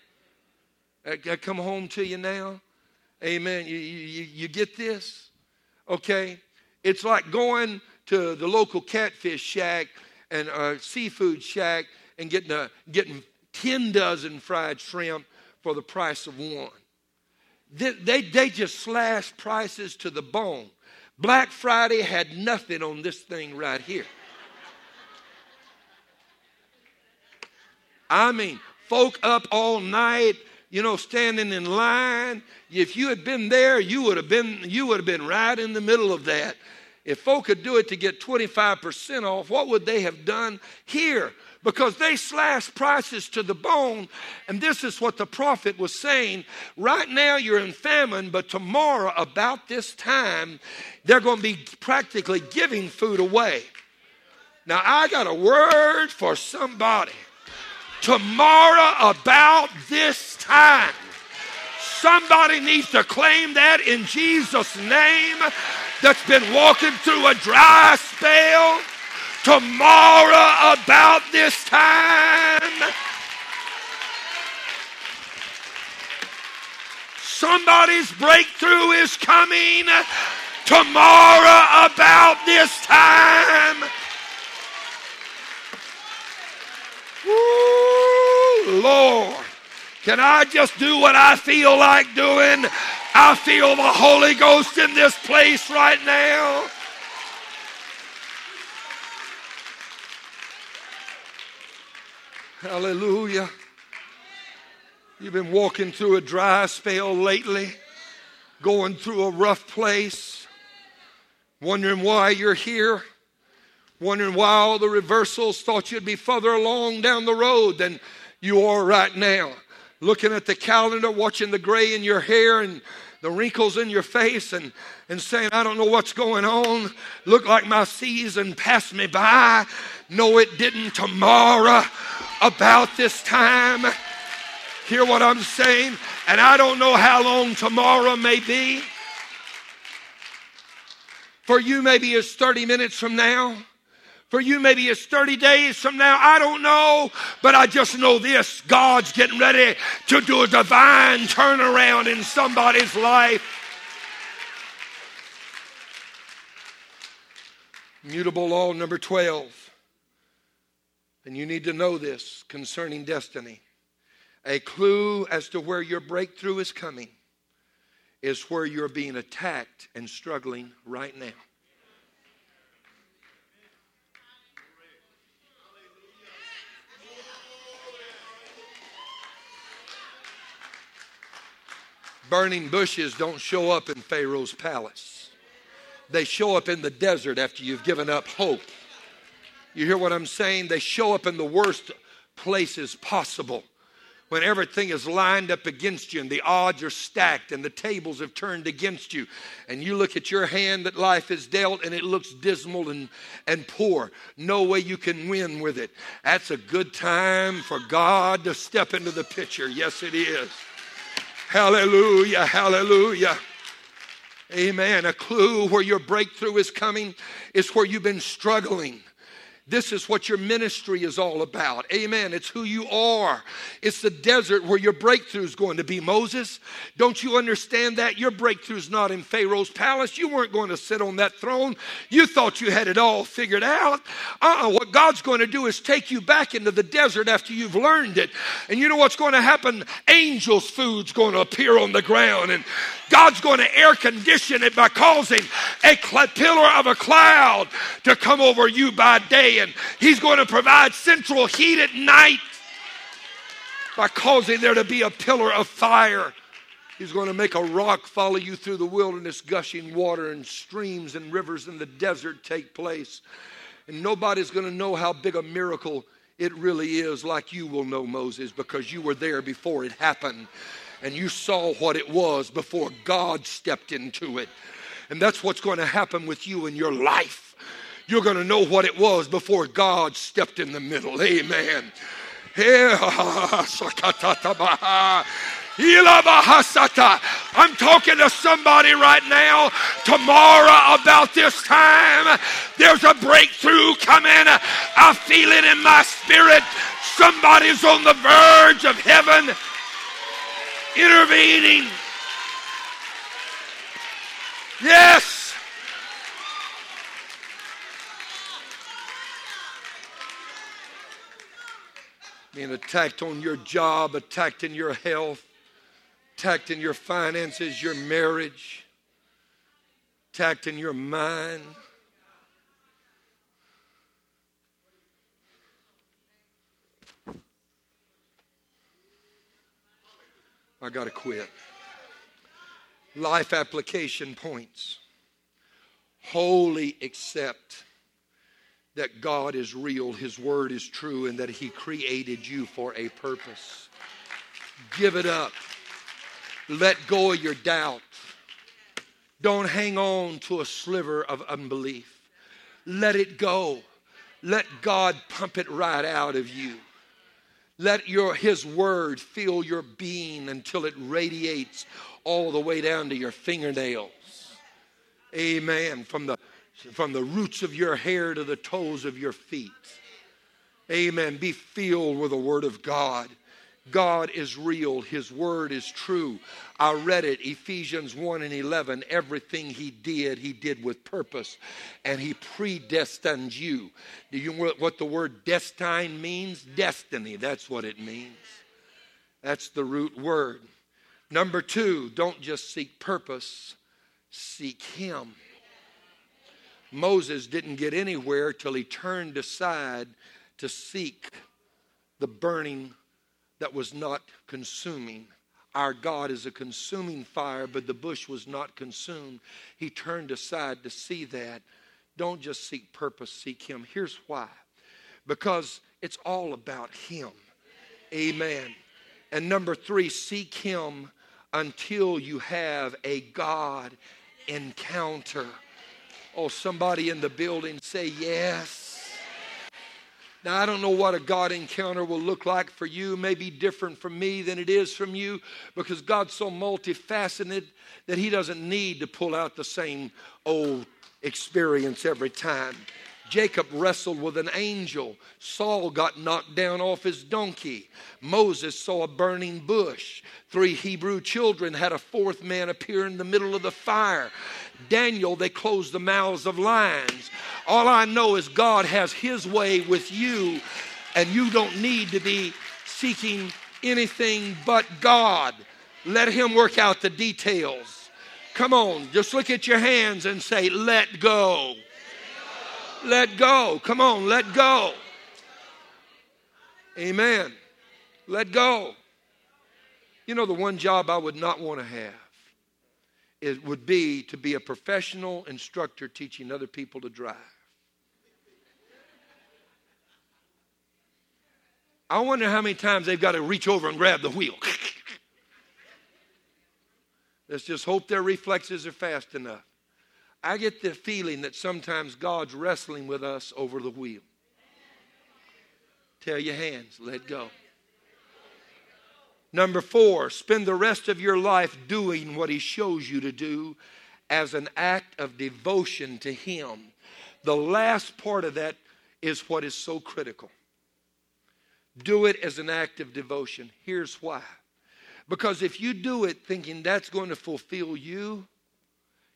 I come home to you now. Amen. You, you, you get this? Okay? It's like going to the local catfish shack and a seafood shack and getting, a, getting 10 dozen fried shrimp for the price of one. They, they, they just slashed prices to the bone. Black Friday had nothing on this thing right here. I mean, folk up all night, you know, standing in line. If you had been there, you would have been you would have been right in the middle of that. If folk could do it to get 25% off, what would they have done here? because they slashed prices to the bone. And this is what the prophet was saying. Right now you're in famine, but tomorrow, about this time, they're going to be practically giving food away. Now, I got a word for somebody. Tomorrow, about this time, somebody needs to claim that in Jesus' name that's been walking through a dry spell tomorrow about this time. Somebody's breakthrough is coming tomorrow about this time. Ooh, Lord, can I just do what I feel like doing? I feel the Holy Ghost in this place right now. Hallelujah. You've been walking through a dry spell lately, going through a rough place, wondering why you're here, wondering why all the reversals thought you'd be further along down the road than you are right now. Looking at the calendar, watching the gray in your hair and the wrinkles in your face and, and saying, I don't know what's going on. Look like my season passed me by. No, it didn't tomorrow about this time. Hear what I'm saying? And I don't know how long tomorrow may be. For you, maybe it's 30 minutes from now. For you, maybe it's 30 days from now. I don't know. But I just know this God's getting ready to do a divine turnaround in somebody's life. Mutable law number 12. And you need to know this concerning destiny. A clue as to where your breakthrough is coming is where you're being attacked and struggling right now. Burning bushes don't show up in Pharaoh's palace. They show up in the desert after you've given up hope. You hear what I'm saying? They show up in the worst places possible when everything is lined up against you and the odds are stacked and the tables have turned against you, and you look at your hand that life has dealt and it looks dismal and, and poor, no way you can win with it. That's a good time for God to step into the picture. Yes, it is. Hallelujah, hallelujah. Amen. A clue where your breakthrough is coming is where you've been struggling. This is what your ministry is all about. Amen. It's who you are. It's the desert where your breakthrough is going to be. Moses, don't you understand that? Your breakthrough is not in Pharaoh's palace. You weren't going to sit on that throne. You thought you had it all figured out. Uh-uh. What God's going to do is take you back into the desert after you've learned it. And you know what's going to happen? Angels' food's going to appear on the ground and God's going to air condition it by causing a pillar of a cloud to come over you by day, and He's going to provide central heat at night by causing there to be a pillar of fire. He's going to make a rock follow you through the wilderness, gushing water and streams and rivers in the desert take place. And nobody's going to know how big a miracle it really is like you will know, Moses, because you were there before it happened and you saw what it was before God stepped into it. And that's what's going to happen with you in your life. You're going to know what it was before God stepped in the middle. Amen. I'm talking to somebody right now. Tomorrow, about this time, there's a breakthrough coming. I feel it in my spirit. Somebody's on the verge of heaven intervening. Yes. Being attacked on your job, attacked in your health, attacked in your finances, your marriage, attacked in your mind. I got to quit. Life application points. Wholly accept that God is real, His Word is true, and that He created you for a purpose. Give it up. Let go of your doubt. Don't hang on to a sliver of unbelief. Let it go. Let God pump it right out of you. Let your, his word fill your being until it radiates all the way down to your fingernails. Amen. From the, from the roots of your hair to the toes of your feet. Amen. Be filled with the word of God. God is real. His word is true. I read it, Ephesians 1 and 11. Everything he did, he did with purpose, and he predestined you. Do you know what the word destine means? Destiny. That's what it means. That's the root word. Number two, don't just seek purpose, seek him. Moses didn't get anywhere till he turned aside to seek the burning that was not consuming. Our God is a consuming fire, but the bush was not consumed. He turned aside to see that. Don't just seek purpose, seek Him. Here's why because it's all about Him. Amen. And number three, seek Him until you have a God encounter. Oh, somebody in the building say yes. Now, I don't know what a God encounter will look like for you. It may be different from me than it is from you because God's so multifaceted that He doesn't need to pull out the same old experience every time. Jacob wrestled with an angel. Saul got knocked down off his donkey. Moses saw a burning bush. Three Hebrew children had a fourth man appear in the middle of the fire. Daniel, they closed the mouths of lions. All I know is God has his way with you, and you don't need to be seeking anything but God. Let him work out the details. Come on, just look at your hands and say, Let go. Let go. Come on, let go. Amen. Let go. You know, the one job I would not want to have it would be to be a professional instructor teaching other people to drive. I wonder how many times they've got to reach over and grab the wheel. Let's just hope their reflexes are fast enough. I get the feeling that sometimes God's wrestling with us over the wheel. Tell your hands, let go. Number four, spend the rest of your life doing what He shows you to do as an act of devotion to Him. The last part of that is what is so critical. Do it as an act of devotion. Here's why. Because if you do it thinking that's going to fulfill you,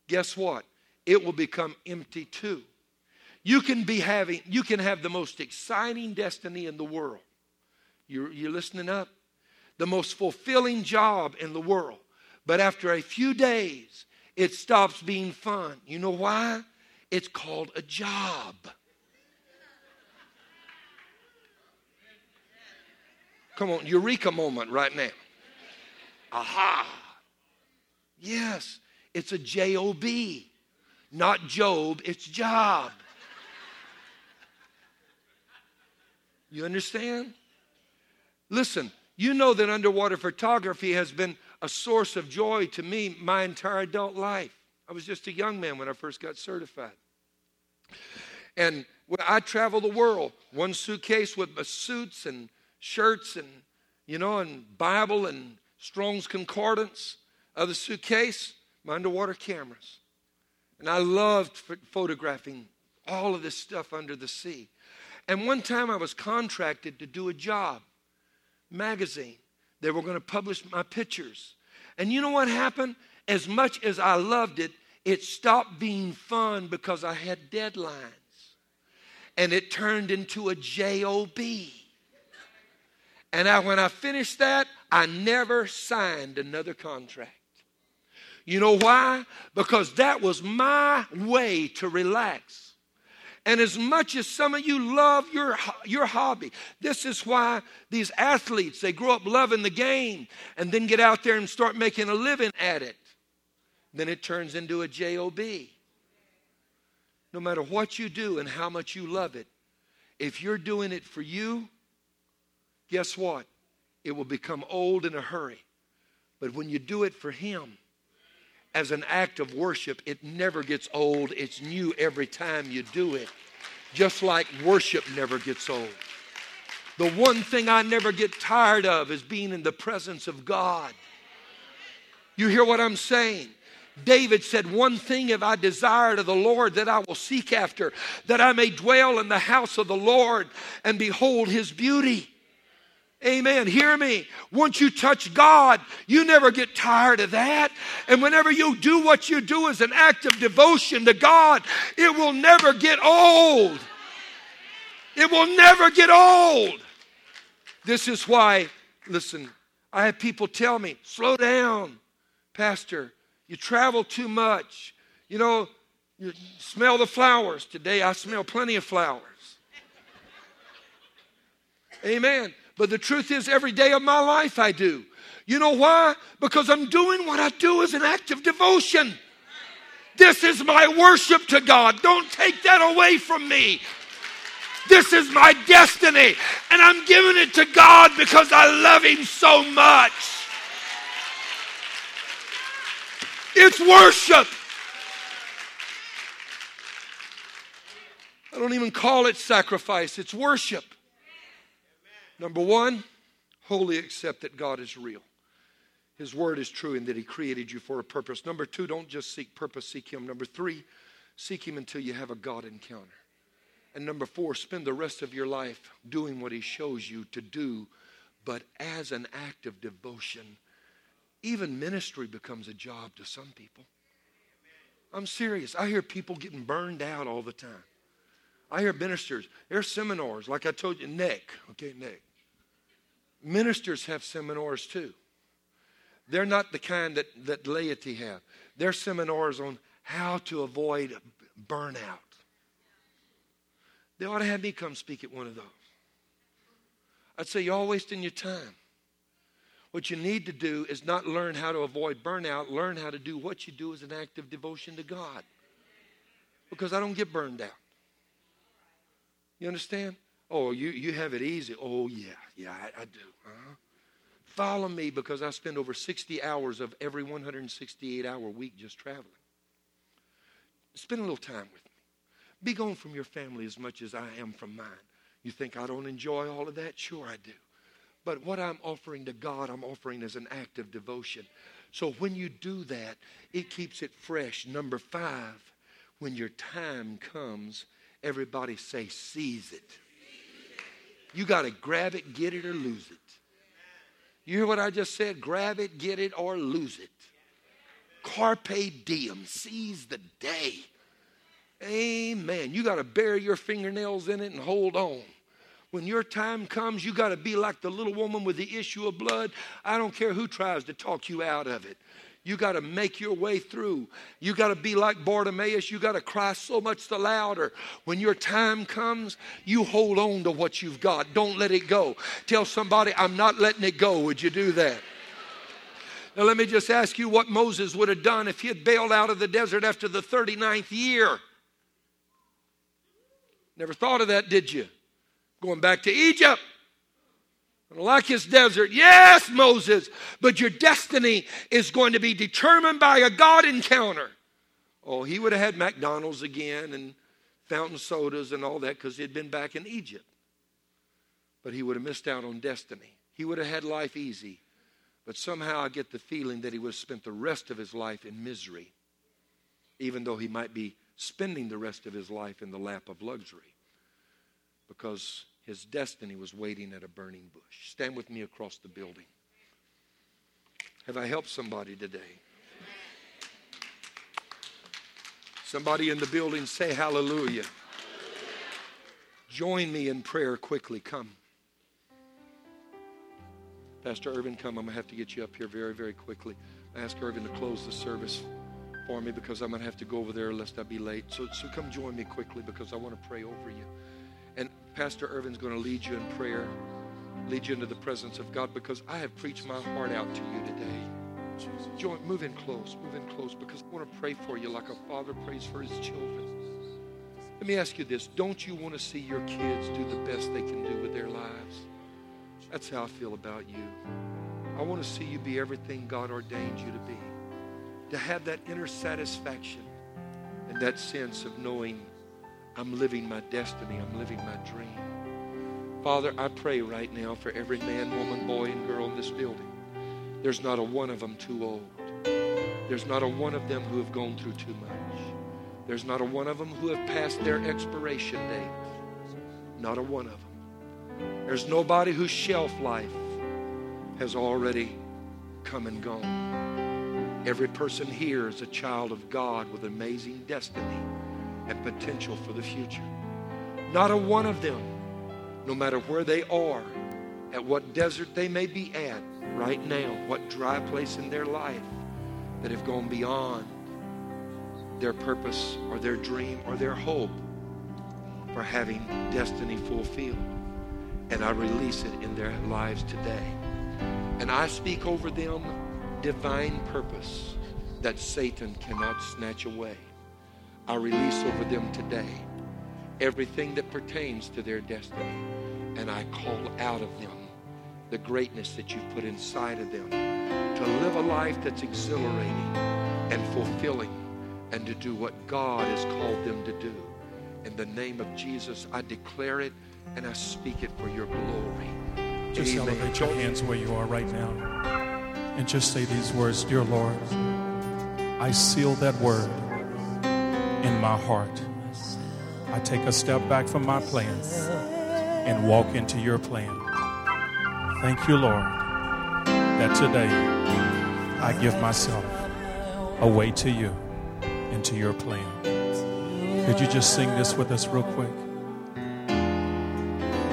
guess what? it will become empty too. You can be having, you can have the most exciting destiny in the world. You're, you're listening up? The most fulfilling job in the world. But after a few days, it stops being fun. You know why? It's called a job. Come on, eureka moment right now. Aha. Yes, it's a J O B. Not Job, it's Job. You understand? Listen, you know that underwater photography has been a source of joy to me my entire adult life. I was just a young man when I first got certified. And I travel the world, one suitcase with my suits and shirts and, you know, and Bible and Strong's Concordance. Other suitcase, my underwater cameras. And I loved photographing all of this stuff under the sea. And one time I was contracted to do a job, magazine. They were going to publish my pictures. And you know what happened? As much as I loved it, it stopped being fun because I had deadlines. And it turned into a job. And I, when I finished that, I never signed another contract. You know why? Because that was my way to relax. And as much as some of you love your, your hobby, this is why these athletes, they grow up loving the game and then get out there and start making a living at it. Then it turns into a job. No matter what you do and how much you love it, if you're doing it for you, guess what? It will become old in a hurry. But when you do it for Him, as an act of worship, it never gets old. It's new every time you do it. Just like worship never gets old. The one thing I never get tired of is being in the presence of God. You hear what I'm saying? David said, One thing have I desired of the Lord that I will seek after, that I may dwell in the house of the Lord and behold his beauty. Amen. Hear me. Once you touch God, you never get tired of that. And whenever you do what you do as an act of devotion to God, it will never get old. It will never get old. This is why, listen, I have people tell me, slow down, Pastor. You travel too much. You know, you smell the flowers. Today I smell plenty of flowers. Amen. But the truth is, every day of my life I do. You know why? Because I'm doing what I do as an act of devotion. This is my worship to God. Don't take that away from me. This is my destiny. And I'm giving it to God because I love Him so much. It's worship. I don't even call it sacrifice, it's worship. Number one, wholly accept that God is real. His word is true and that He created you for a purpose. Number two, don't just seek purpose, seek Him. Number three, seek Him until you have a God encounter. And number four, spend the rest of your life doing what He shows you to do, but as an act of devotion. Even ministry becomes a job to some people. I'm serious. I hear people getting burned out all the time. I hear ministers, there's seminars, like I told you, Nick, okay, Nick. Ministers have seminars too. They're not the kind that, that laity have. They're seminars on how to avoid burnout. They ought to have me come speak at one of those. I'd say, You're all wasting your time. What you need to do is not learn how to avoid burnout, learn how to do what you do as an act of devotion to God. Because I don't get burned out. You understand? Oh, you, you have it easy. Oh, yeah, yeah, I, I do. Uh-huh. Follow me because I spend over 60 hours of every 168 hour week just traveling. Spend a little time with me. Be gone from your family as much as I am from mine. You think I don't enjoy all of that? Sure, I do. But what I'm offering to God, I'm offering as an act of devotion. So when you do that, it keeps it fresh. Number five, when your time comes, everybody say, seize it. You got to grab it, get it, or lose it. You hear what I just said? Grab it, get it, or lose it. Carpe diem, seize the day. Amen. You got to bury your fingernails in it and hold on. When your time comes, you got to be like the little woman with the issue of blood. I don't care who tries to talk you out of it. You got to make your way through. You got to be like Bartimaeus. You got to cry so much the louder. When your time comes, you hold on to what you've got. Don't let it go. Tell somebody, I'm not letting it go. Would you do that? Now, let me just ask you what Moses would have done if he had bailed out of the desert after the 39th year. Never thought of that, did you? Going back to Egypt. Like his desert, yes, Moses, but your destiny is going to be determined by a God encounter. Oh, he would have had McDonald's again and fountain sodas and all that because he'd been back in Egypt. But he would have missed out on destiny. He would have had life easy. But somehow I get the feeling that he would have spent the rest of his life in misery, even though he might be spending the rest of his life in the lap of luxury. Because his destiny was waiting at a burning bush. Stand with me across the building. Have I helped somebody today? Somebody in the building say hallelujah. Join me in prayer quickly. Come. Pastor Irvin, come. I'm going to have to get you up here very, very quickly. I ask Irvin to close the service for me because I'm going to have to go over there lest I be late. So, so come join me quickly because I want to pray over you. Pastor Irvin's going to lead you in prayer, lead you into the presence of God because I have preached my heart out to you today. Join, move in close, move in close because I want to pray for you like a father prays for his children. Let me ask you this don't you want to see your kids do the best they can do with their lives? That's how I feel about you. I want to see you be everything God ordained you to be. To have that inner satisfaction and that sense of knowing I'm living my destiny. I'm living my dream. Father, I pray right now for every man, woman, boy, and girl in this building. There's not a one of them too old. There's not a one of them who have gone through too much. There's not a one of them who have passed their expiration date. Not a one of them. There's nobody whose shelf life has already come and gone. Every person here is a child of God with amazing destiny and potential for the future. Not a one of them, no matter where they are, at what desert they may be at right now, what dry place in their life that have gone beyond their purpose or their dream or their hope for having destiny fulfilled. and I release it in their lives today. And I speak over them divine purpose that Satan cannot snatch away. I release over them today everything that pertains to their destiny. And I call out of them the greatness that you've put inside of them to live a life that's exhilarating and fulfilling and to do what God has called them to do. In the name of Jesus, I declare it and I speak it for your glory. Just Amen. elevate your hands where you are right now and just say these words Dear Lord, I seal that word in my heart. I take a step back from my plans and walk into your plan. Thank you, Lord, that today I give myself away to you and to your plan. Could you just sing this with us real quick?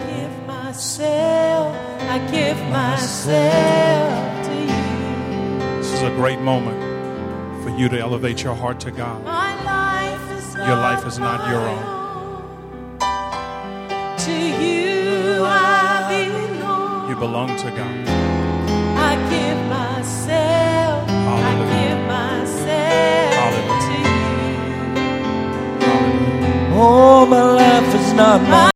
give myself, I give myself to you. This is a great moment for you to elevate your heart to God. My life is Your life is not your own. To you I belong. You belong to God. I give myself, I give myself Hallelujah. to you. Hallelujah. Oh, my life is not my